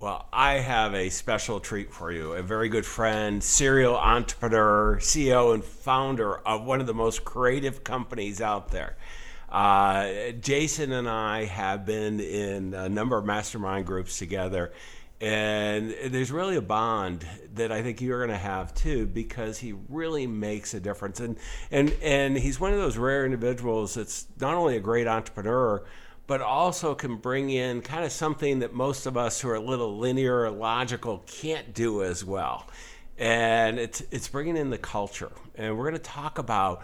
Well, I have a special treat for you. A very good friend, serial entrepreneur, CEO, and founder of one of the most creative companies out there. Uh, Jason and I have been in a number of mastermind groups together, and there's really a bond that I think you're going to have too, because he really makes a difference. And and and he's one of those rare individuals that's not only a great entrepreneur, but also can bring in kind of something that most of us who are a little linear or logical can't do as well. And it's it's bringing in the culture, and we're going to talk about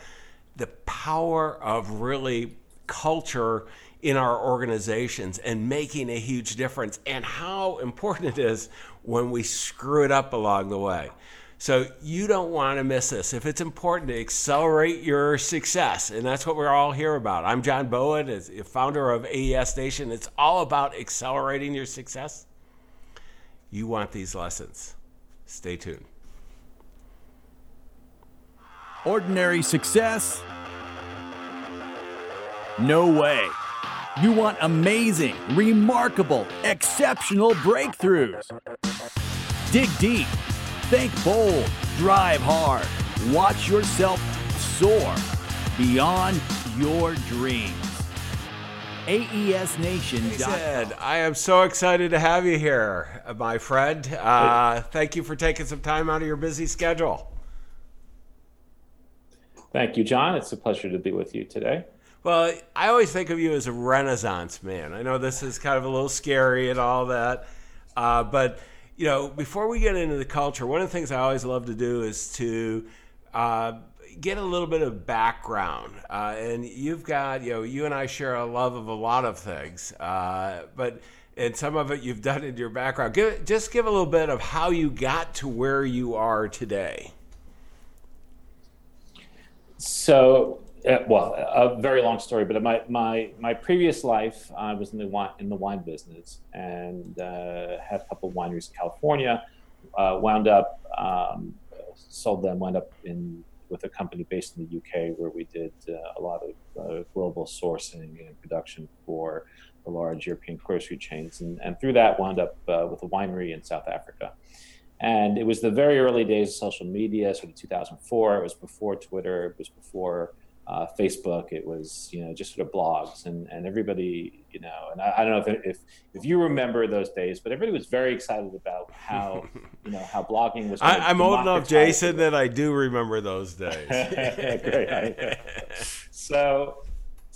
the power of really culture in our organizations and making a huge difference and how important it is when we screw it up along the way. So you don't want to miss this. If it's important to accelerate your success, and that's what we're all here about. I'm John Bowen, founder of AES Nation. It's all about accelerating your success. You want these lessons. Stay tuned. Ordinary success no way. You want amazing, remarkable, exceptional breakthroughs. Dig deep, think bold, drive hard, watch yourself soar beyond your dreams. AES Nation. Said, I am so excited to have you here, my friend. Uh, thank you for taking some time out of your busy schedule. Thank you, John. It's a pleasure to be with you today. Well, I always think of you as a Renaissance man. I know this is kind of a little scary and all that, uh, but you know, before we get into the culture, one of the things I always love to do is to uh, get a little bit of background. Uh, and you've got, you know, you and I share a love of a lot of things, uh, but and some of it you've done in your background. Give, just give a little bit of how you got to where you are today. So uh, well, a very long story, but my my my previous life, I was in the wine in the wine business and uh, had a couple of wineries in California. Uh, wound up, um, sold them. Wound up in with a company based in the UK where we did uh, a lot of uh, global sourcing and production for the large European grocery chains, and, and through that wound up uh, with a winery in South Africa. And it was the very early days of social media, sort of 2004. It was before Twitter. It was before uh, Facebook. It was you know just sort of blogs and and everybody you know and I, I, don't know if, if if you remember those days, but everybody was very excited about how you know how blogging was. I, am old enough, Jason, that I do remember those days. Great. so.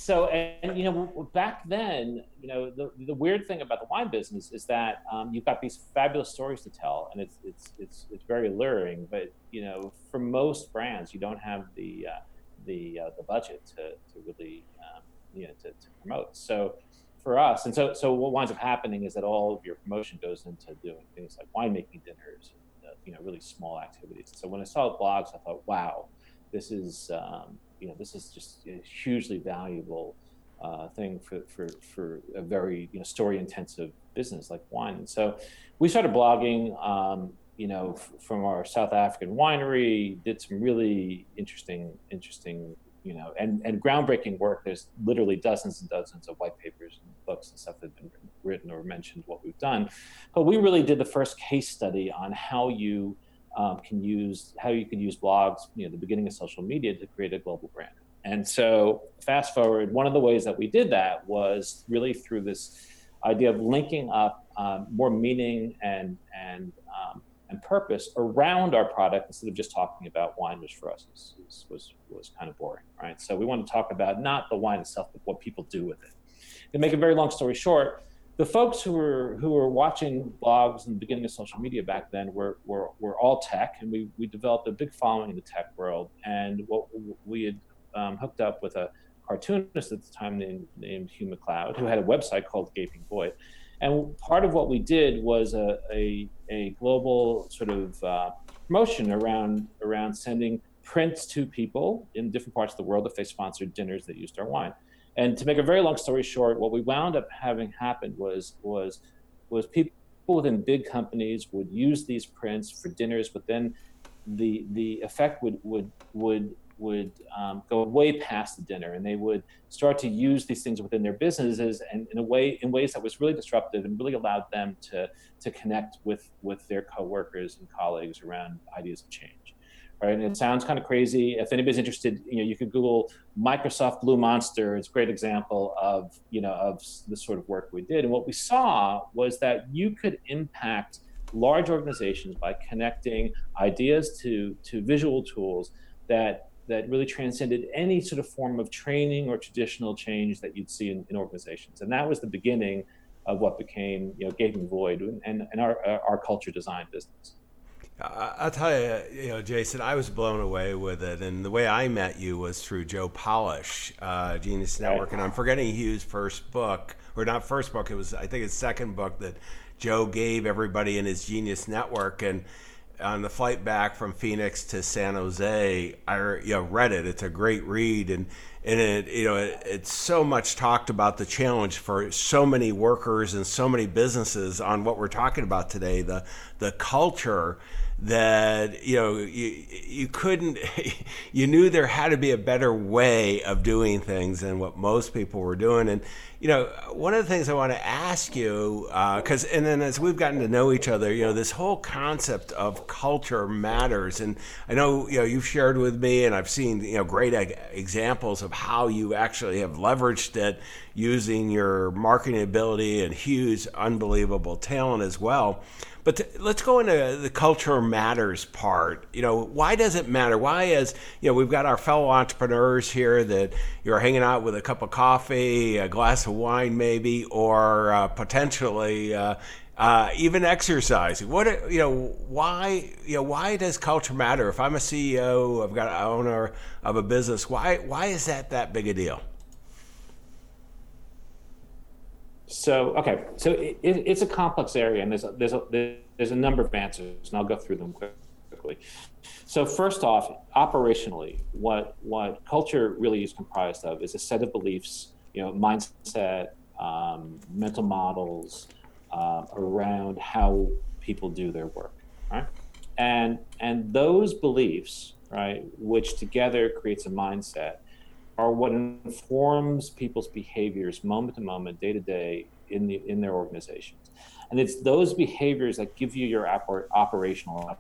So and you know back then you know the, the weird thing about the wine business is that um, you've got these fabulous stories to tell and it's it's it's it's very alluring but you know for most brands you don't have the uh, the uh, the budget to, to really um, you know to, to, promote. So for us, and so so what winds up happening is that all of your promotion goes into doing things like winemaking dinners, and, uh, you know, really small activities. So when I saw blogs, I thought, wow, this is um, you know this is just a hugely valuable uh, thing for, for for a very you know story intensive business like wine. And so we started blogging. Um, you know, f- from our South African winery, did some really interesting, interesting, you know, and, and groundbreaking work. There's literally dozens and dozens of white papers and books and stuff that have been written or mentioned what we've done. But we really did the first case study on how you um, can use how you can use blogs, you know, the beginning of social media to create a global brand. And so, fast forward, one of the ways that we did that was really through this idea of linking up um, more meaning and and um, and purpose around our product instead of just talking about wine, which for us was, was, was kind of boring, right? So we want to talk about not the wine itself, but what people do with it. To make a very long story short, the folks who were who were watching blogs in the beginning of social media back then were were, were all tech, and we, we developed a big following in the tech world. And what we had um, hooked up with a cartoonist at the time named, named Hugh MacLeod, who had a website called Gaping Void. And part of what we did was a, a, a global sort of uh, promotion around around sending prints to people in different parts of the world if they sponsored dinners that used our wine. And to make a very long story short, what we wound up having happen was was was people within big companies would use these prints for dinners, but then the the effect would would would would um, go way past the dinner and they would start to use these things within their businesses and in a way in ways that was really disruptive and really allowed them to to connect with with their coworkers and colleagues around ideas of change right? And it sounds kind of crazy. If anybody's interested you know you could google microsoft blue monster. It's a great example of you know of the sort of work we did. And what we saw was that you could impact large organizations by connecting ideas to to visual tools that that really transcended any sort of form of training or traditional change that you'd see in, in organizations. And that was the beginning of what became, you know, Gaping Void and, and our, our culture design business. I'll tell you, you know, Jason, I was blown away with it, and the way I met you was through Joe Polish, uh, Genius Network, and I'm forgetting Hugh's first book, or not first book. It was, I think, his second book that Joe gave everybody in his Genius Network, and on the flight back from Phoenix to San Jose, I you know, read it. It's a great read, and and it you know it, it's so much talked about the challenge for so many workers and so many businesses on what we're talking about today. The the culture that you know you you couldn't you knew there had to be a better way of doing things than what most people were doing. And you know one of the things i want to ask you because uh, and then as we've gotten to know each other you know this whole concept of culture matters. And i know you know you've shared with me and i've seen you know great examples of how you actually have leveraged it using your marketing ability and hugh's unbelievable talent as well but to, let's go into the culture matters part. You know, why does it matter? Why is you know we've got our fellow entrepreneurs here that you're hanging out with a cup of coffee, a glass of wine, maybe, or uh, potentially. Uh, uh, even exercising. What you know? Why you know? Why does culture matter? If I'm a CEO, I've got an owner of a business. Why why is that that big a deal? So okay, so it, it's a complex area, and there's a, there's a there's a number of answers, and I'll go through them quickly. So first off, operationally, what what culture really is comprised of is a set of beliefs, you know, mindset, um, mental models uh, around how people do their work, right? And and those beliefs, right, which together creates a mindset are what informs people's behaviors moment to moment, day to day in the in their organizations. And it's those behaviors that give you your operational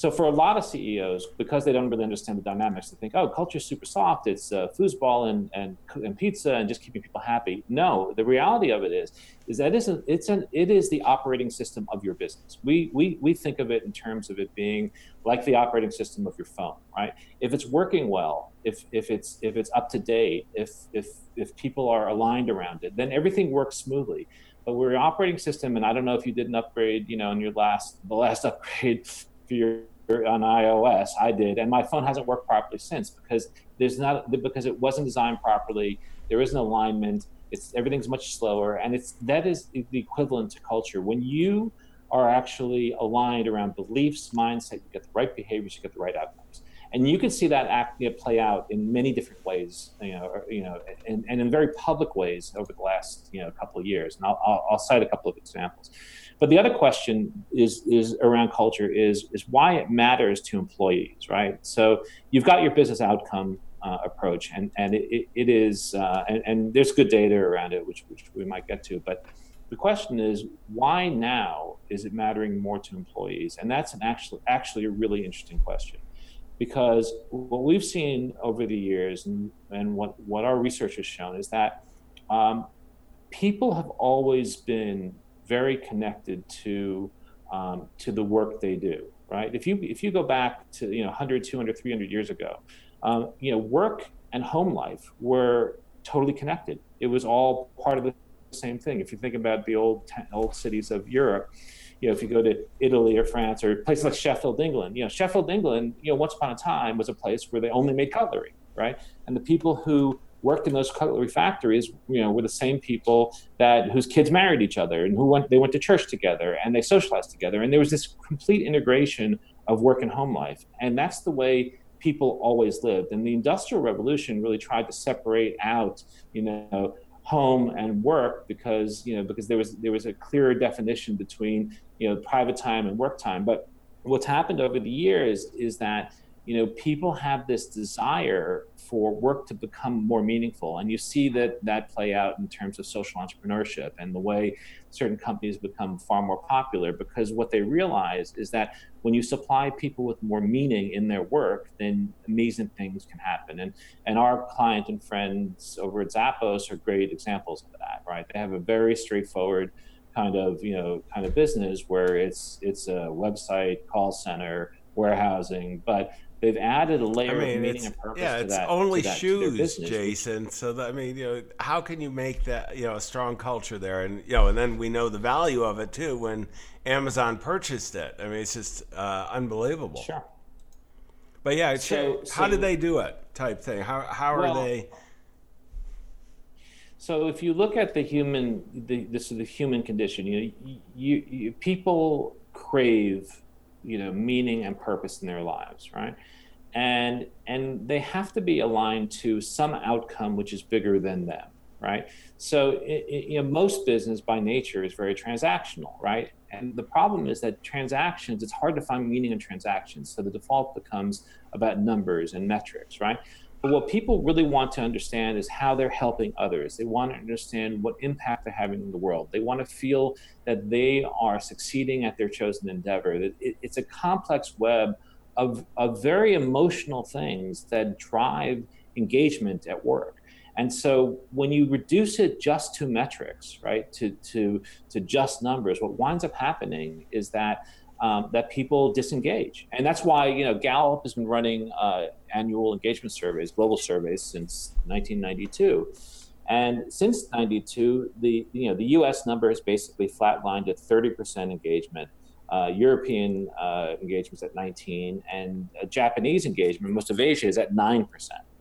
so for a lot of CEOs, because they don't really understand the dynamics, they think, oh, culture's super soft. It's uh, foosball and, and and pizza and just keeping people happy. No, the reality of it is, is that it's it's an it is the operating system of your business. We we we think of it in terms of it being like the operating system of your phone, right? If it's working well, if if it's if it's up to date, if if if people are aligned around it, then everything works smoothly but we're an operating system and i don't know if you did an upgrade you know in your last the last upgrade for your on iOS. I did, and my phone hasn't worked properly since because there's not because it wasn't designed properly. There isn't alignment. It's everything's much slower, and it's that is the equivalent to culture. When you are actually aligned around beliefs, mindset, you get the right behaviors, you get the right outcomes, and you can see that act play out in many different ways. You know, or, you know, and, and in very public ways over the last you know couple of years. And I'll, I'll, I'll cite a couple of examples. But the other question is is around culture is is why it matters to employees, right? So you've got your business outcome uh, approach, and and it, it is uh, and, and there's good data around it, which which we might get to, but. The question is, why now is it mattering more to employees? And that's an actually actually a really interesting question because what we've seen over the years and, and what, what our research has shown is that um, people have always been very connected to um, to the work they do right? If you if you go back to you know 100 200 300 years ago um, you know work and home life were totally connected. It was all part of the same thing. If you think about the old old cities of europe you know if you go to italy or france or places like sheffield england you know sheffield england you know once upon a time was a place where they only made cutlery right? And the people who worked in those cutlery factories, you know, were the same people that whose kids married each other and who went they went to church together and they socialized together. And there was this complete integration of work and home life. And that's the way people always lived. And the Industrial Revolution really tried to separate out, you know, home and work because, you know, because there was there was a clearer definition between, you know, private time and work time. But what's happened over the years is that you know, people have this desire for work to become more meaningful. And you see that that play out in terms of social entrepreneurship and the way certain companies become far more popular because what they realize is that when you supply people with more meaning in their work, then amazing things can happen. And and our client and friends over at Zappos are great examples of that, right? They have a very straightforward kind of, you know, kind of business where it's it's a website, call center, warehousing, but they've added a layer I mean, of meaning and purpose. Yeah, it's that, only shoes, Jason. So that, I mean, you know, how can you make that you know a strong culture there? And you know, and then we know the value of it too when Amazon purchased it. I mean, it's just uh, unbelievable. Sure. But yeah, so, how so, did they do it? Type thing. How how well, are they? So if you look at the human, the this is the human condition. You, know, you, you people crave you know meaning and purpose in their lives right? And and they have to be aligned to some outcome which is bigger than them right? So it, it, you know most business by nature is very transactional right? And the problem is that transactions it's hard to find meaning in transactions so the default becomes about numbers and metrics right but what people really want to understand is how they're helping others. They want to understand what impact they're having in the world. They want to feel that they are succeeding at their chosen endeavor. It, it's a complex web of, of very emotional things that drive engagement at work. And so when you reduce it just to metrics, right, to, to, to just numbers, what winds up happening is that um, that people disengage. And that's why, you know, Gallup has been running uh, annual engagement surveys, global surveys since 1992. And since 92, the, you know, the US number has basically flatlined at 30% engagement. Uh, European uh, engagements at 19, and Japanese engagement, most of Asia is at 9%,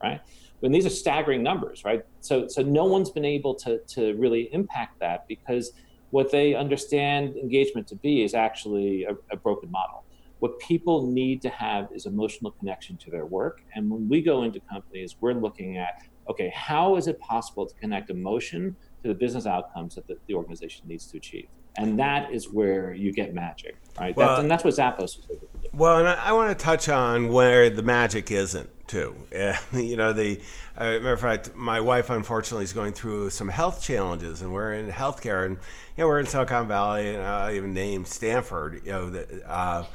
right? And these are staggering numbers, right? So, so no one's been able to, to really impact that because what they understand engagement to be is actually a, a, broken model. What people need to have is emotional connection to their work. And when we go into companies, we're looking at okay, how is it possible to connect emotion to the business outcomes that the, the organization needs to achieve? And that is where you get magic, right? Well, that's, and that's what Zappos was able to do. Well, and I, I want to touch on where the magic isn't too. you know, the uh, matter of fact, my wife unfortunately is going through some health challenges, and we're in healthcare, and you know, we're in Silicon Valley, and I even named Stanford. You know, the, uh,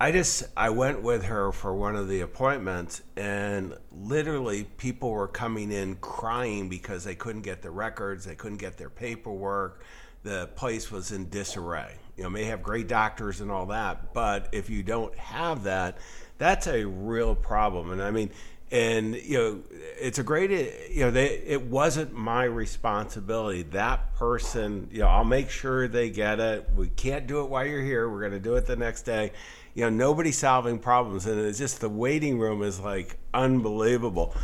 I just I went with her for one of the appointments, and literally people were coming in crying because they couldn't get the records, they couldn't get their paperwork. The place was in disarray. You know, may have great doctors and all that, but if you don't have that, that's a real problem. And I mean, and you know, it's a great, you know, they, it wasn't my responsibility. That person, you know, I'll make sure they get it. We can't do it while you're here. We're going to do it the next day. You know, nobody's solving problems, and it's just the waiting room is like unbelievable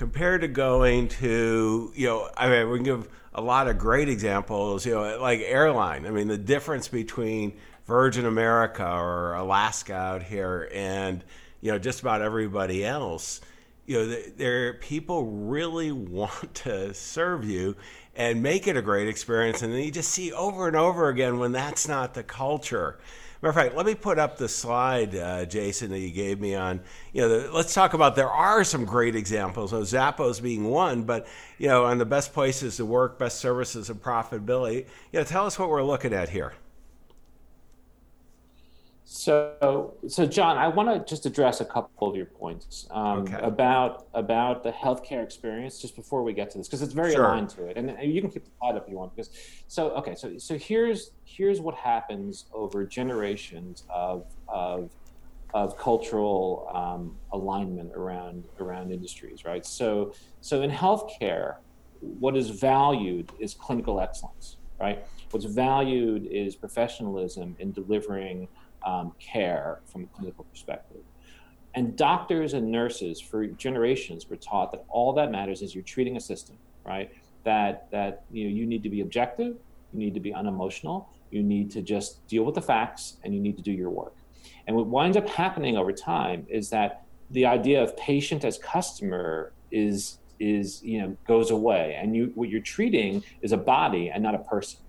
compared to going to, you know, I mean, we can give a lot of great examples, you know, like airline. I mean, the difference between Virgin America or Alaska out here, and you know just about everybody else. You know, there people really want to serve you and make it a great experience, and then you just see over and over again when that's not the culture. Matter of fact, let me put up the slide, uh, Jason, that you gave me on. You know, the, let's talk about. There are some great examples of Zappos being one, but you know, on the best places to work, best services, and profitability. You know, tell us what we're looking at here. So, so John, I want to just address a couple of your points um, okay. about about the healthcare experience just before we get to this because it's very sure. aligned to it, and, and you can keep the slide up if you want. Because so, okay, so so here's here's what happens over generations of of of cultural um, alignment around around industries, right? So so in healthcare, what is valued is clinical excellence, right? What's valued is professionalism in delivering um, care from a clinical perspective. And doctors and nurses for generations were taught that all that matters is you're treating a system, right? That that you know you need to be objective, you need to be unemotional, you need to just deal with the facts, and you need to do your work. And what winds up happening over time is that the idea of patient as customer is is you know goes away, and you what you're treating is a body and not a person.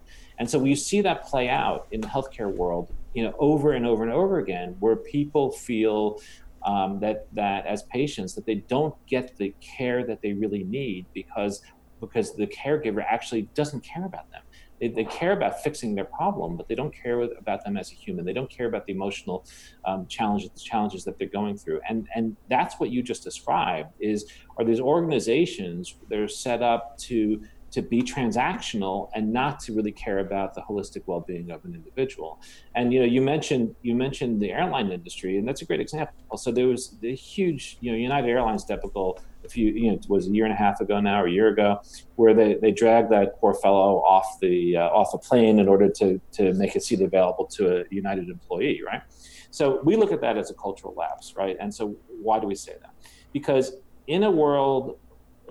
And so you see that play out in the healthcare world you know over and over and over again where people feel um, that that as patients that they don't get the care that they really need because because the caregiver actually doesn't care about them. They, they care about fixing their problem, but they don't care about them as a human. They don't care about the emotional um, challenges, the challenges that they're going through. And and that's what you just described is are these organizations that are set up to to be transactional and not to really care about the holistic well-being of an individual. And you know, you mentioned you mentioned the airline industry, and that's a great example. So there was the huge, you know, United Airlines debacle a few, you know, it was a year and a half ago now, or a year ago, where they, they dragged that poor fellow off the uh, off a plane in order to to make a seat available to a United employee, right? So we look at that as a cultural lapse, right? And so why do we say that? Because in a world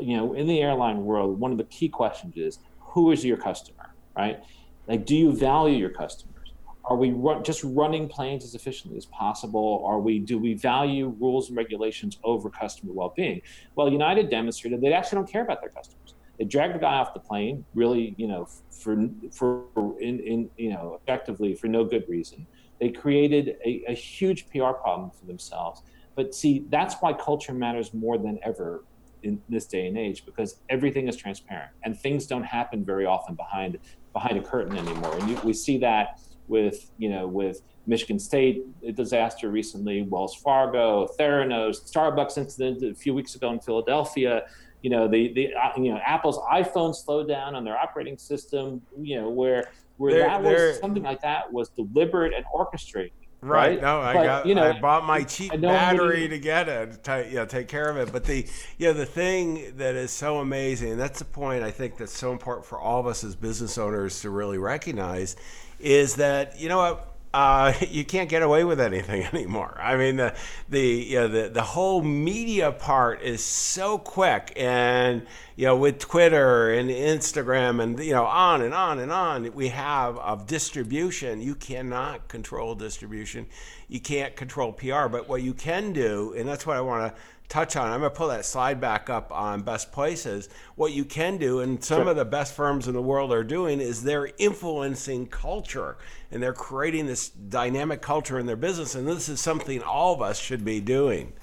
you know, in the airline world, one of the key questions is who is your customer, right? Like, do you value your customers? Are we run, just running planes as efficiently as possible? Are we do we value rules and regulations over customer well-being? Well, United demonstrated they actually don't care about their customers. They dragged the guy off the plane, really, you know, for for in, in you know, effectively for no good reason. They created a, a huge PR problem for themselves. But see, that's why culture matters more than ever in this day and age because everything is transparent and things don't happen very often behind behind a curtain anymore. And you, we see that with you know with Michigan State disaster recently, Wells Fargo, Theranos, Starbucks incident a few weeks ago in Philadelphia. You know the the uh, you know Apple's iPhone slowed down on their operating system. You know where where they're, that was something like that was deliberate and orchestrated Right. right. No, I but, got. You know, I bought my cheap battery to get it. To, you know, take care of it. But the, you know, the thing that is so amazing, and that's the point I think that's so important for all of us as business owners to really recognize, is that you know what uh, you can't get away with anything anymore. I mean, the the you know, the the whole media part is so quick, and you know, with Twitter and Instagram and you know, on and on and on, we have of distribution. You cannot control distribution. You can't control PR, but what you can do, and that's what I want to touch on. I'm going to pull that slide back up on best places. What you can do, and some sure. of the best firms in the world are doing, is they're influencing culture and they're creating this dynamic culture in their business. And this is something all of us should be doing.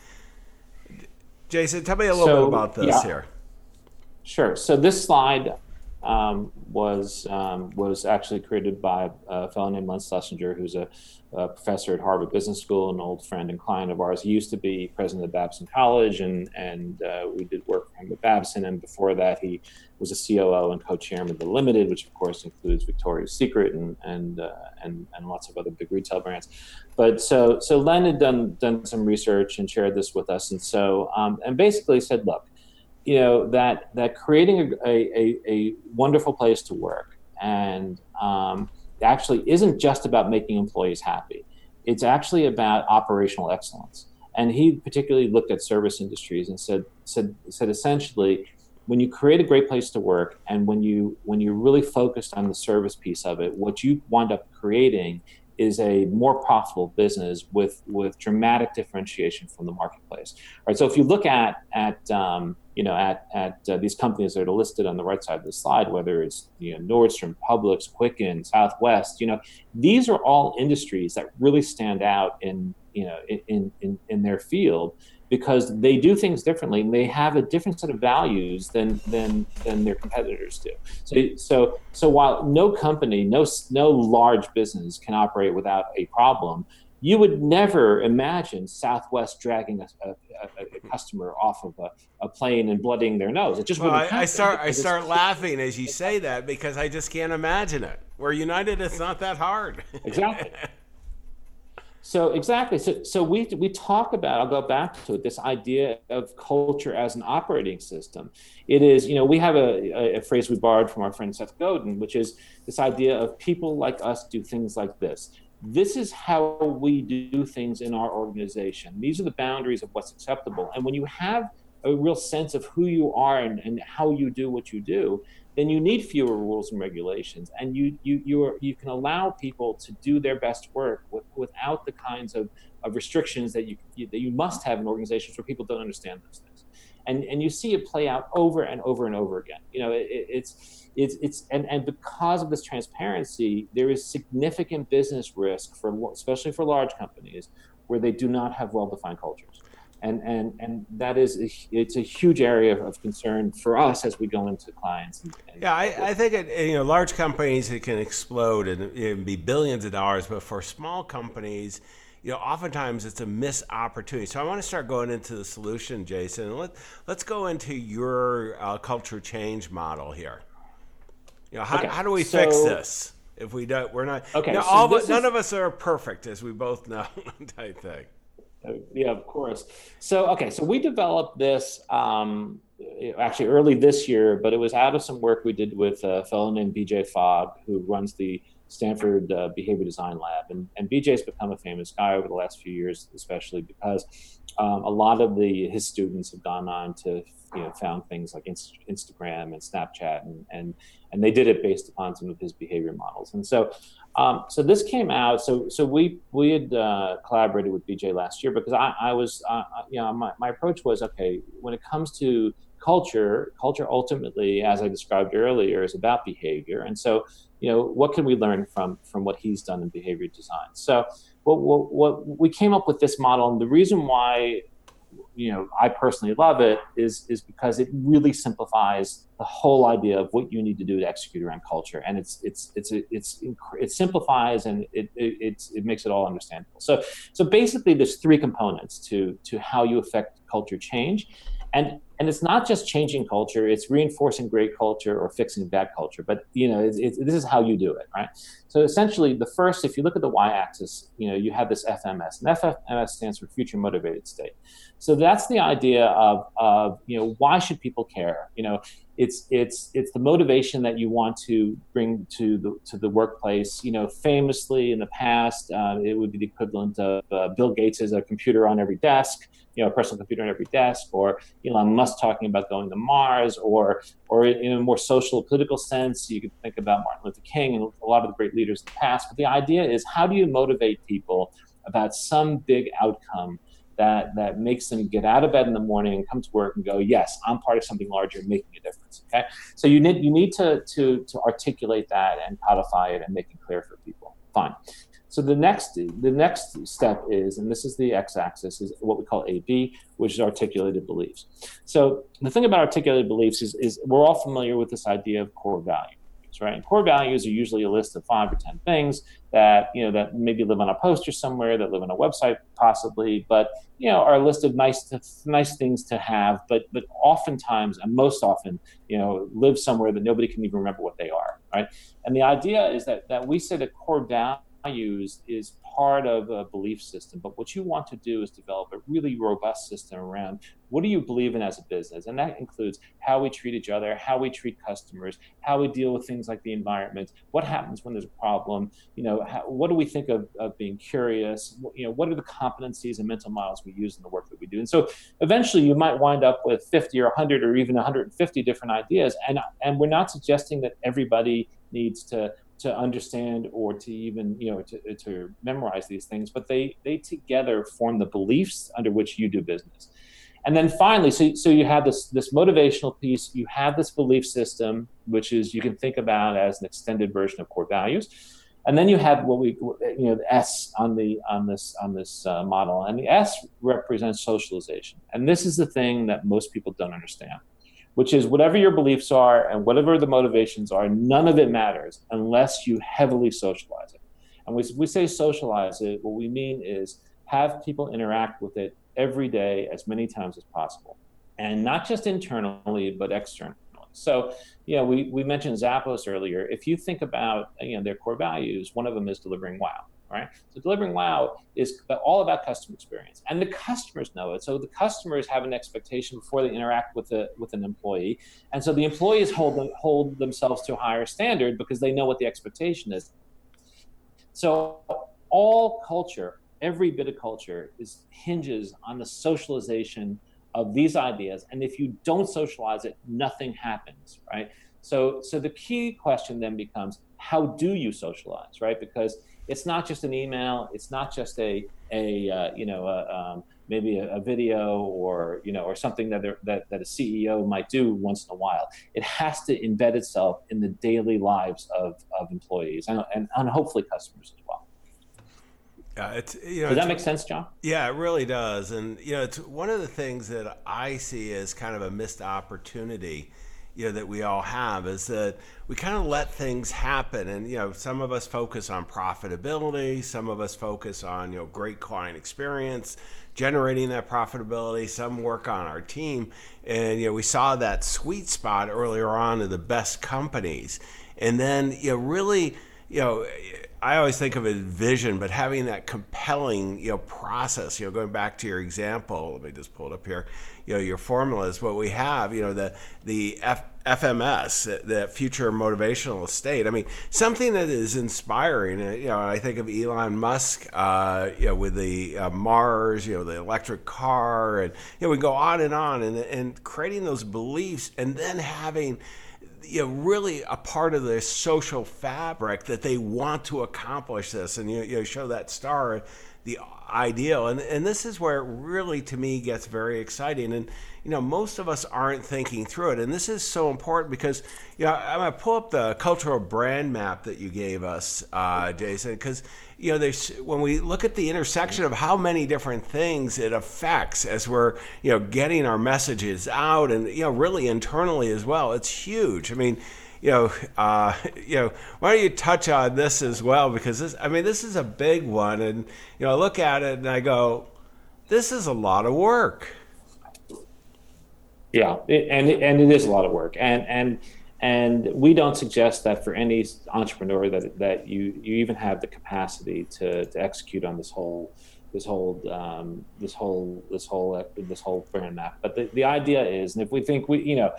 Jason, tell me a little so, bit about this yeah. here. Sure. So this slide um, was um, was actually created by a fellow named Len Schlesinger, who's a, a, professor at Harvard Business School, an old friend and client of ours. He used to be president of Babson College, and and uh, we did work for him at Babson. And before that, he was a COO and co-chairman of the Limited, which of course includes Victoria's Secret and and uh, and, and lots of other big retail brands. But so so Len had done done some research and shared this with us, and so um, and basically said, look you know that that creating a, a, a wonderful place to work and um, actually isn't just about making employees happy it's actually about operational excellence and he particularly looked at service industries and said said said essentially when you create a great place to work and when you when you're really focused on the service piece of it what you wind up creating is a more profitable business with with dramatic differentiation from the marketplace. All right. So if you look at at um, you know at at uh, these companies that are listed on the right side of the slide, whether it's you know Nordstrom, Publix, Quicken, Southwest, you know these are all industries that really stand out in you know in in in their field because they do things differently and they have a different set of values than than than their competitors do. So so so while no company, no no large business can operate without a problem, you would never imagine Southwest dragging a, a, a customer off of a, a, plane and blooding their nose. It just well, I, I, start I start laughing as you say that because I just can't imagine it. Where United, it's not that hard. Exactly. So exactly. So so we we talk about. I'll go back to it. This idea of culture as an operating system. It is. You know, we have a, a phrase we borrowed from our friend Seth Godin, which is this idea of people like us do things like this. This is how we do things in our organization. These are the boundaries of what's acceptable. And when you have a real sense of who you are and, and how you do what you do, then you need fewer rules and regulations, and you you you are, you can allow people to do their best work with, without the kinds of, of restrictions that you, you that you must have in organizations where people don't understand those things, and and you see it play out over and over and over again. You know, it, it's it's it's and and because of this transparency, there is significant business risk for especially for large companies where they do not have well-defined cultures and and and that is a, it's a huge area of concern for us as we go into clients. And, and yeah, I, I, think it, you know large companies it can explode and, and be billions of dollars, but for small companies, you know, oftentimes it's a missed opportunity. So I want to start going into the solution, Jason. Let let's go into your uh, culture change model here. You know, how, okay. how do we so, fix this? If we don't, we're not. Okay. You know, so all but, none of us are perfect, as we both know. type thing. Yeah, of course. So, okay, so we developed this um, actually early this year, but it was out of some work we did with a fellow named BJ Fogg, who runs the Stanford uh, Behavior Design Lab. And, and BJ's become a famous guy over the last few years, especially because um, a lot of the his students have gone on to you know found things like Instagram and Snapchat, and and and they did it based upon some of his behavior models. And so um, so this came out. So so we we had uh, collaborated with BJ last year because I, I was uh, uh, you know my, my approach was okay when it comes to culture culture ultimately as I described earlier is about behavior and so you know what can we learn from from what he's done in behavior design? So what, what, what we came up with this model and the reason why you know I personally love it is is because it really simplifies the whole idea of what you need to do to execute around culture, and it's it's it's it's it simplifies and it it it makes it all understandable. So so basically, there's three components to to how you affect culture change, and and it's not just changing culture it's reinforcing great culture or fixing bad culture but you know it's, it's, this is how you do it right? So essentially the first if you look at the y-axis you know you have this fms and fms stands for future motivated state. So that's the idea of, of you know why should people care? You know it's it's it's the motivation that you want to bring to the to the workplace. You know, famously in the past, uh, it would be the equivalent of uh, Bill Gates has a computer on every desk you know, a personal computer on every desk, or Elon Musk talking about going to Mars, or or in a more social political sense, you could think about Martin Luther King and a lot of the great leaders in the past. But the idea is, how do you motivate people about some big outcome that that makes them get out of bed in the morning and come to work and go, yes, I'm part of something larger, making a difference. Okay, so you need you need to to to articulate that and codify it and make it clear for people. Fine. So the next the next step is, and this is the x-axis, is what we call AB, which is articulated beliefs. So the thing about articulated beliefs is, is we're all familiar with this idea of core values, right? And core values are usually a list of five or ten things that you know that maybe live on a poster somewhere, that live on a website possibly, but you know are a list of nice nice things to have, but but oftentimes and most often you know live somewhere that nobody can even remember what they are, right? And the idea is that that we say that core value values is part of a belief system. But what you want to do is develop a really robust system around what do you believe in as a business? And that includes how we treat each other, how we treat customers, how we deal with things like the environment, what happens when there's a problem, you know, how, what do we think of, of being curious, you know, what are the competencies and mental models we use in the work that we do? And so eventually you might wind up with 50 or 100 or even 150 different ideas. And, and we're not suggesting that everybody needs to to understand or to even you know to, to memorize these things but they they together form the beliefs under which you do business. And then finally so, so you have this this motivational piece you have this belief system which is you can think about as an extended version of core values. And then you have what we you know the s on the on this on this uh, model. And the s represents socialization. And this is the thing that most people don't understand which is whatever your beliefs are and whatever the motivations are, none of it matters unless you heavily socialize it. And we, we say socialize it, what we mean is have people interact with it every day as many times as possible. And not just internally, but externally. So, you know, we, we mentioned Zappos earlier. If you think about, you know, their core values, one of them is delivering wow right? So delivering wow is all about customer experience, and the customers know it. So the customers have an expectation before they interact with a with an employee, and so the employees hold them, hold themselves to a higher standard because they know what the expectation is. So all culture, every bit of culture, is hinges on the socialization of these ideas, and if you don't socialize it, nothing happens, right? So so the key question then becomes how do you socialize, right? Because it's not just an email. It's not just a a uh, you know a, um, maybe a, a, video or you know or something that, that that a CEO might do once in a while. It has to embed itself in the daily lives of, of employees and, and, and hopefully customers as well. Yeah, it's you know. Does that make sense, John? Yeah, it really does, and you know, it's one of the things that I see as kind of a missed opportunity you know that we all have is that we kind of let things happen. And you know some of us focus on profitability some of us focus on you know great client experience generating that profitability some work on our team. And you know we saw that sweet spot earlier on of the best companies. And then you know really you know I always think of it as vision, but having that compelling, you know, process, you know, going back to your example, let me just pull it up here, you know, your formulas, what we have, you know, the, the F, FMS, the future motivational state. I mean, something that is inspiring. Uh, you know, I think of Elon Musk, uh, you know, with the uh, Mars, you know, the electric car, and you know, we go on and on, and and creating those beliefs, and then having you know, really a part of the social fabric that they want to accomplish this. And you, you show that star, the ideal. And, and this is where it really, to me, gets very exciting. And, you know, most of us aren't thinking through it. And this is so important because, you know, I'm going to pull up the cultural brand map that you gave us, uh, Jason, because, you know, there's when we look at the intersection of how many different things it affects as we're, you know, getting our messages out and, you know, really internally as well, it's huge. I mean, you know, uh, you know, why don't you touch on this as well? Because this, I mean, this is a big one, and you know, I look at it and I go, this is a lot of work. Yeah, it, and and it is a lot of work, and and and we don't suggest that for any entrepreneur that that you you even have the capacity to to execute on this whole this whole um, this whole this whole this whole brand map. But the, the idea is, and if we think we you know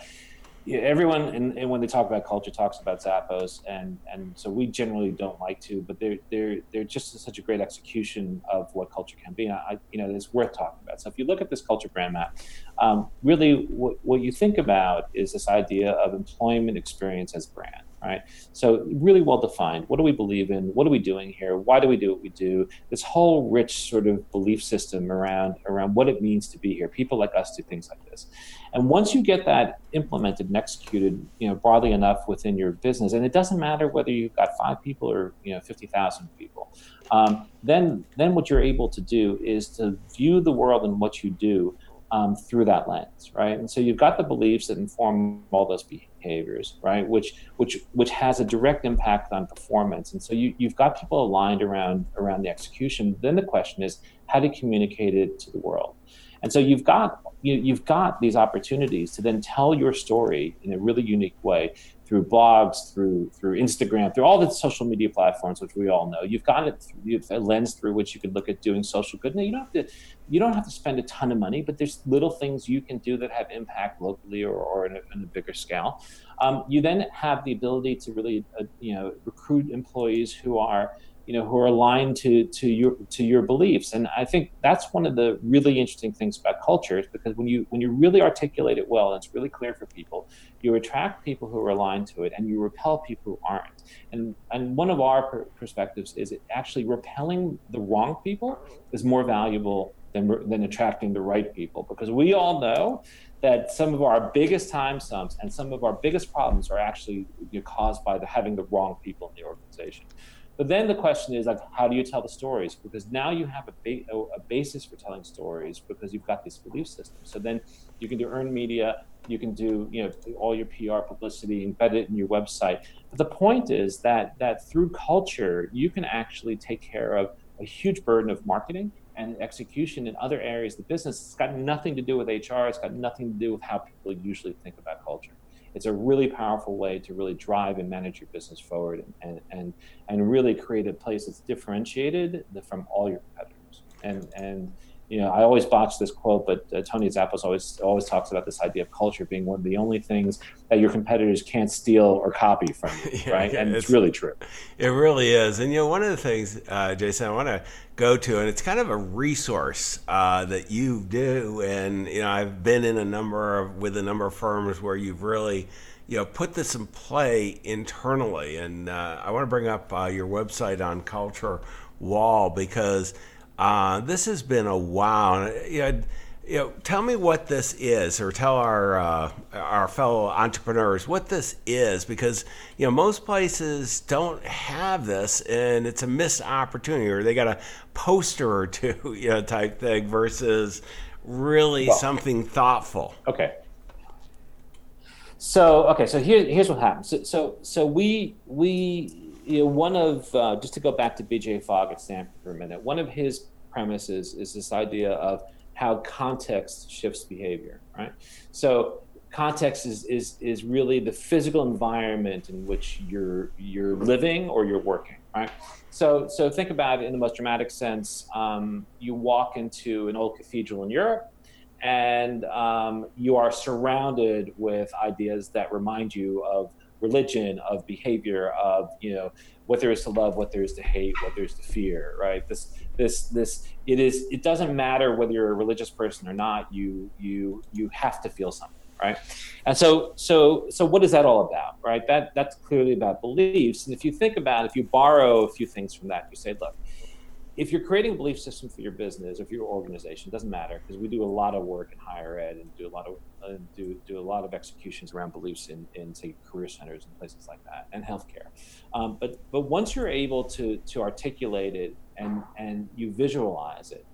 everyone and, and, when they talk about culture talks about Zappos and and so we generally don't like to but they're they're they're just such a great execution of what culture can be. And I, you know it's worth talking about. So if you look at this culture brand map um, really what, what you think about is this idea of employment experience as brand right? So really well defined. What do we believe in? What are we doing here? Why do we do what we do? This whole rich sort of belief system around around what it means to be here. People like us do things like this. And once you get that implemented and executed, you know, broadly enough within your business, and it doesn't matter whether you've got five people or you know fifty thousand people, um, then then what you're able to do is to view the world and what you do um, through that lens, right? And so you've got the beliefs that inform all those behaviors, right? Which which which has a direct impact on performance. And so you, you've got people aligned around around the execution. Then the question is, how do you communicate it to the world? And so you've got you, you've got these opportunities to then tell your story in a really unique way through blogs, through through Instagram, through all the social media platforms, which we all know. You've got it through, you've a lens through which you could look at doing social good. Now you don't have to you don't have to spend a ton of money, but there's little things you can do that have impact locally or, or in, a, in a bigger scale. Um, you then have the ability to really uh, you know recruit employees who are you know who are aligned to to your to your beliefs. And i think that's one of the really interesting things about culture is because when you when you really articulate it well and it's really clear for people you attract people who are aligned to it and you repel people who aren't. And and one of our per- perspectives is actually repelling the wrong people is more valuable than than attracting the right people because we all know that some of our biggest time sums and some of our biggest problems are actually caused by the, having the wrong people in the organization but then the question is like, how do you tell the stories? Because now you have a, ba- a basis for telling stories because you've got this belief system. So then you can do earned media, you can do you know all your PR publicity, embed it in your website. But the point is that that through culture, you can actually take care of a huge burden of marketing and execution in other areas of the business. It's got nothing to do with HR. It's got nothing to do with how people usually think about culture it's a really powerful way to really drive and manage your business forward and, and, and, really create a place that's differentiated from all your competitors. And, and you know, I always botch this quote, but uh, Tony Zappos always always talks about this idea of culture being one of the only things that your competitors can't steal or copy from you, yeah, right? And it's, it's, really true. It really is. And you know, one of the things, uh, Jason, I want to go to, and it's kind of a resource uh, that you do. And you know, I've been in a number of with a number of firms where you've really you know put this in play internally. And uh, I want to bring up uh, your website on Culture Wall because uh, this has been a wow. You know, you know, tell me what this is, or tell our uh, our fellow entrepreneurs what this is, because you know most places don't have this, and it's a missed opportunity, or they got a poster or two, you know, type thing, versus really well, something thoughtful. Okay. So okay, so here, here's what happens. So so, so we we you know one of uh, just to go back to B.J. Fogg at Stanford for a minute. One of his premises is this idea of how context shifts behavior, right? So context is, is, is really the physical environment in which you're, you're living or you're working, right? So, so think about it in the most dramatic sense. Um, you walk into an old cathedral in Europe and um, you are surrounded with ideas that remind you of religion, of behavior, of, you know, what there is to love, what there is to hate, what there is to fear, right? This, this this it is it doesn't matter whether you're a religious person or not you you you have to feel something right? And so so so what is that all about right? That that's clearly about beliefs. And if you think about it, if you borrow a few things from that you say look if you're creating a belief system for your business or for your organization, doesn't matter because we do a lot of work in higher ed and do a lot of uh, do do a lot of executions around beliefs in, in say career centers and places like that and healthcare. Um, but but once you're able to to articulate it and and you visualize it,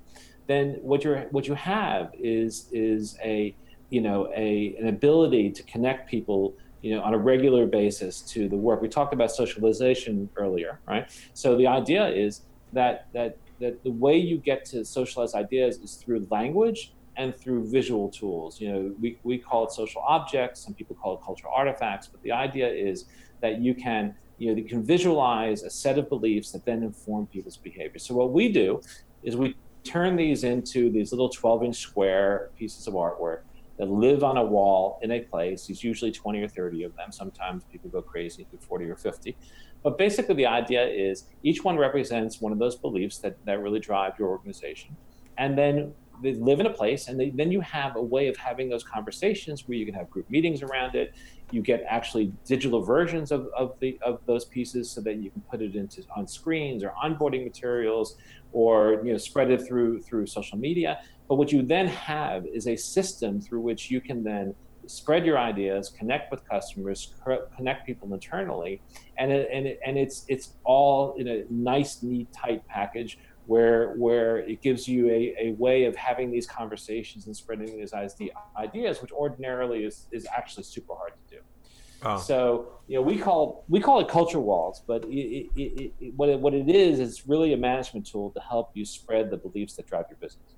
then what you're what you have is is a you know a an ability to connect people you know on a regular basis to the work we talked about socialization earlier right so the idea is that that that the way you get to socialize ideas is through language and through visual tools. You know, we, we call it social objects, some people call it cultural artifacts, but the idea is that you can, you know, you can visualize a set of beliefs that then inform people's behavior. So what we do is we turn these into these little 12 inch square pieces of artwork that live on a wall in a place. There's usually 20 or 30 of them. Sometimes people go crazy to 40 or 50. But basically, the idea is each one represents one of those beliefs that, that really drive your organization. And then they live in a place, and they, then you have a way of having those conversations where you can have group meetings around it. You get actually digital versions of, of, the, of those pieces so that you can put it into on screens or onboarding materials or you know spread it through through social media. But what you then have is a system through which you can then spread your ideas, connect with customers, connect people internally, and it, and it, and it's it's all in a nice, neat, tight package where where it gives you a, a way of having these conversations and spreading these ideas, which ordinarily is is actually super hard to do. Oh. So you know we call we call it culture walls, but it, it, what it, what it is is really a management tool to help you spread the beliefs that drive your business.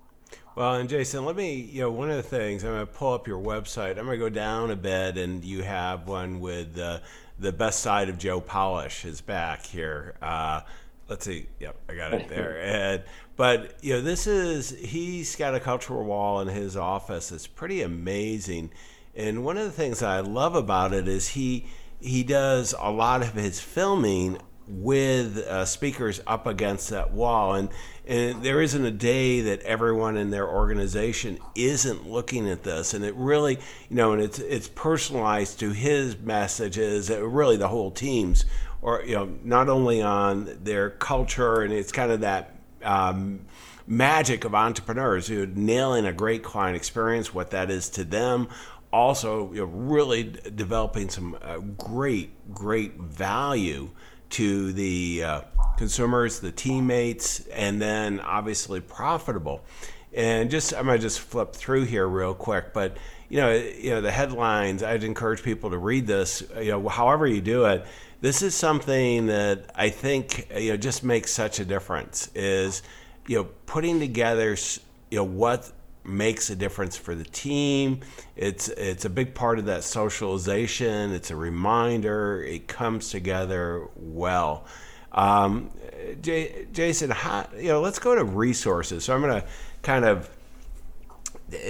Well, and Jason, let me, you know, one of the things, I'm going to pull up your website. I'm going to go down a bit, and you have one with uh, the best side of Joe Polish is back here. Uh, let's see. Yep, I got it there. and, but, you know, this is, he's got a cultural wall in his office. It's pretty amazing. And one of the things I love about it is he, he does a lot of his filming with uh, speakers up against that wall. And, and there isn't a day that everyone in their organization isn't looking at this. And it really, you know, and it's, it's personalized to his messages, uh, really the whole team's, or, you know, not only on their culture, and it's kind of that. Um, magic of entrepreneurs who nailing a great client experience, what that is to them, also you know, really developing some uh, great, great value to the uh, consumers, the teammates, and then obviously profitable. And just I'm gonna just flip through here real quick, but you know, you know the headlines. I'd encourage people to read this. You know, however you do it. This is something that I think you know just makes such a difference. Is you know putting together you know what makes a difference for the team. It's it's a big part of that socialization. It's a reminder. It comes together well. Um, J- Jason, how, you know, let's go to resources. So I'm going to kind of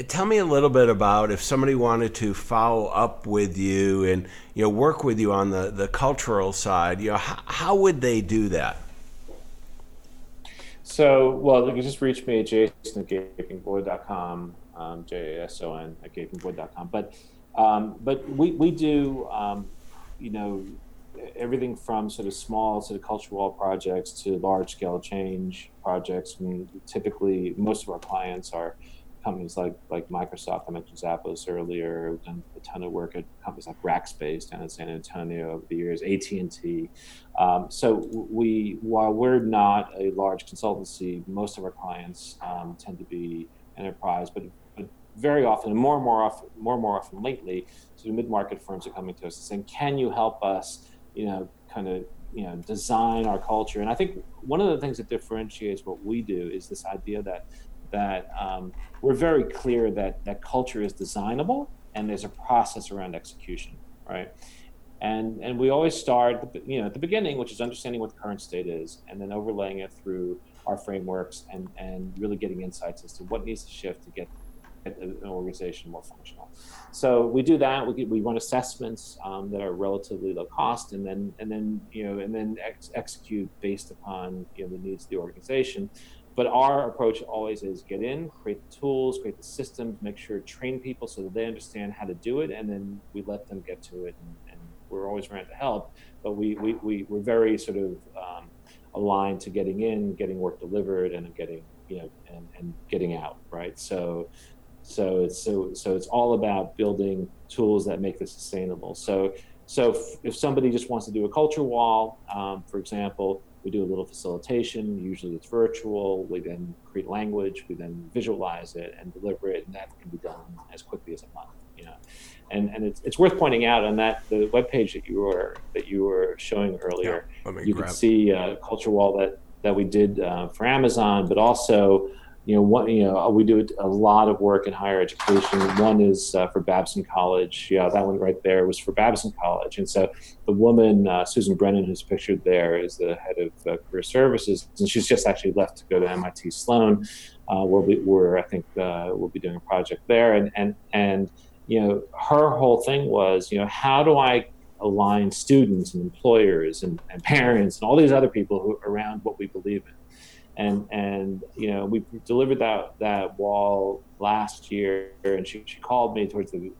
tell me a little bit about if somebody wanted to follow up with you and you know work with you on the the cultural side. You know, how, how would they do that? So, well, you can just reach me at jason at gapingvoid.com, um, J-A-S-O-N at gapingvoid.com. But, um, but we, we do, um, you know, everything from sort of small sort of cultural wall projects to large scale change projects. Mean, typically, most of our clients are companies like like Microsoft. I mentioned Zappos earlier. We've done a ton of work at companies like Rackspace down in San Antonio over the years. AT and T. Um, so we, while we're not a large consultancy, most of our clients um, tend to be enterprise, but, but very often, and more and more often, more and more often lately, so mid-market firms are coming to us and saying, "Can you help us?" You know, kind of you know design our culture and i think one of the things that differentiates what we do is this idea that that um, we're very clear that that culture is designable and there's a process around execution right and and we always start you know at the beginning which is understanding what the current state is and then overlaying it through our frameworks and and really getting insights as to what needs to shift to get an organization more functional. So we do that. We, we run assessments um, that are relatively low cost, and then and then you know and then ex- execute based upon you know the needs of the organization. But our approach always is get in, create the tools, create the systems, make sure train people so that they understand how to do it, and then we let them get to it. And, and we're always around to help, but we we, we we're very sort of um, aligned to getting in, getting work delivered, and getting you know and, and getting out right so so it's so so it's all about building tools that make this sustainable. So so if, if somebody just wants to do a culture wall, um, for example, we do a little facilitation. Usually it's virtual. We then create language. We then visualize it and deliver it, and that can be done as quickly as a month. You know, and and it's, it's worth pointing out on that the web page that you were that you were showing earlier. Yeah, you can see a culture wall that that we did uh, for Amazon, but also you know, you know, we do a lot of work in higher education. One is uh, for Babson College. Yeah, that one right there was for Babson College. And so the woman, uh, Susan Brennan, who's pictured there, is the head of uh, career services, and she's just actually left to go to MIT Sloan. Uh, be, we're, I think, uh, we'll be doing a project there. And and and you know, her whole thing was, you know, how do I align students and employers and, and parents and all these other people who around what we believe in and and you know we delivered that that wall last year and she, she called me towards the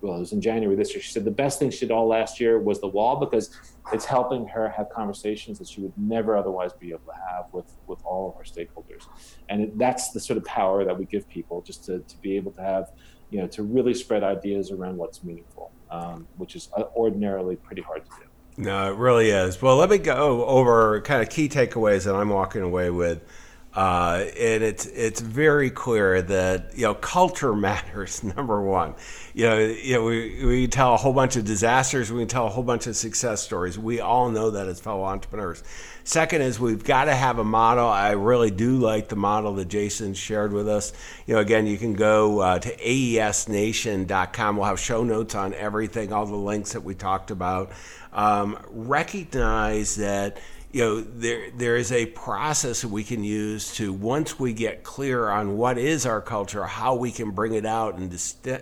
well it was in january this year. She said the best thing she did all last year was the wall because it's helping her have conversations that she would never otherwise be able to have with with all of our stakeholders. And it, that's the sort of power that we give people just to, to be able to have you know to really spread ideas around what's meaningful um, which is ordinarily pretty hard to do no, it really is. Well, let me go over kind of key takeaways that I'm walking away with. Uh, and it's it's very clear that you know culture matters. Number one, you know, you know we we tell a whole bunch of disasters, we tell a whole bunch of success stories. We all know that as fellow entrepreneurs. Second is we've got to have a model. I really do like the model that Jason shared with us. You know, again, you can go uh, to aesnation.com. We'll have show notes on everything, all the links that we talked about. Um, recognize that you know there there is a process we can use to once we get clear on what is our culture, how we can bring it out and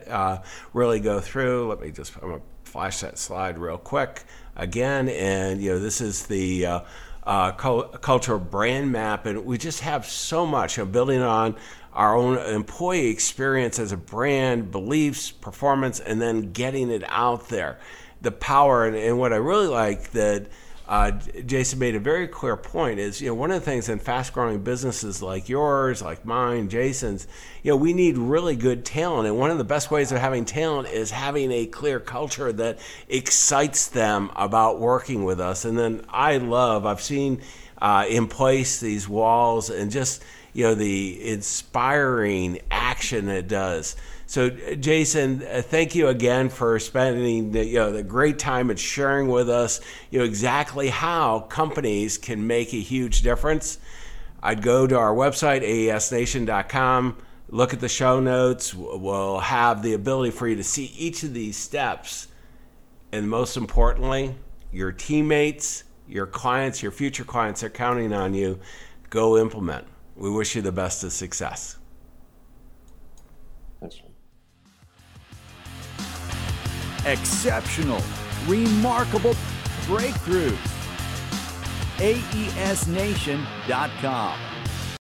uh, really go through. Let me just I'm gonna flash that slide real quick again, and you know this is the uh, uh, cultural brand map, and we just have so much. You know, building on our own employee experience as a brand, beliefs, performance, and then getting it out there. The power, and, and what I really like that uh, Jason made a very clear point is, you know, one of the things in fast growing businesses like yours, like mine, Jason's, you know, we need really good talent. And one of the best ways of having talent is having a clear culture that excites them about working with us. And then I love, I've seen uh, in place these walls and just, you know, the inspiring action it does. So, Jason, uh, thank you again for spending the, you know, the great time and sharing with us, you know, exactly how companies can make a huge difference. I'd go to our website, aesnation.com, look at the show notes. We'll have the ability for you to see each of these steps. And most importantly, your teammates, your clients, your future clients are counting on you. Go implement. We wish you the best of success. Exceptional, remarkable breakthroughs. AESNation.com.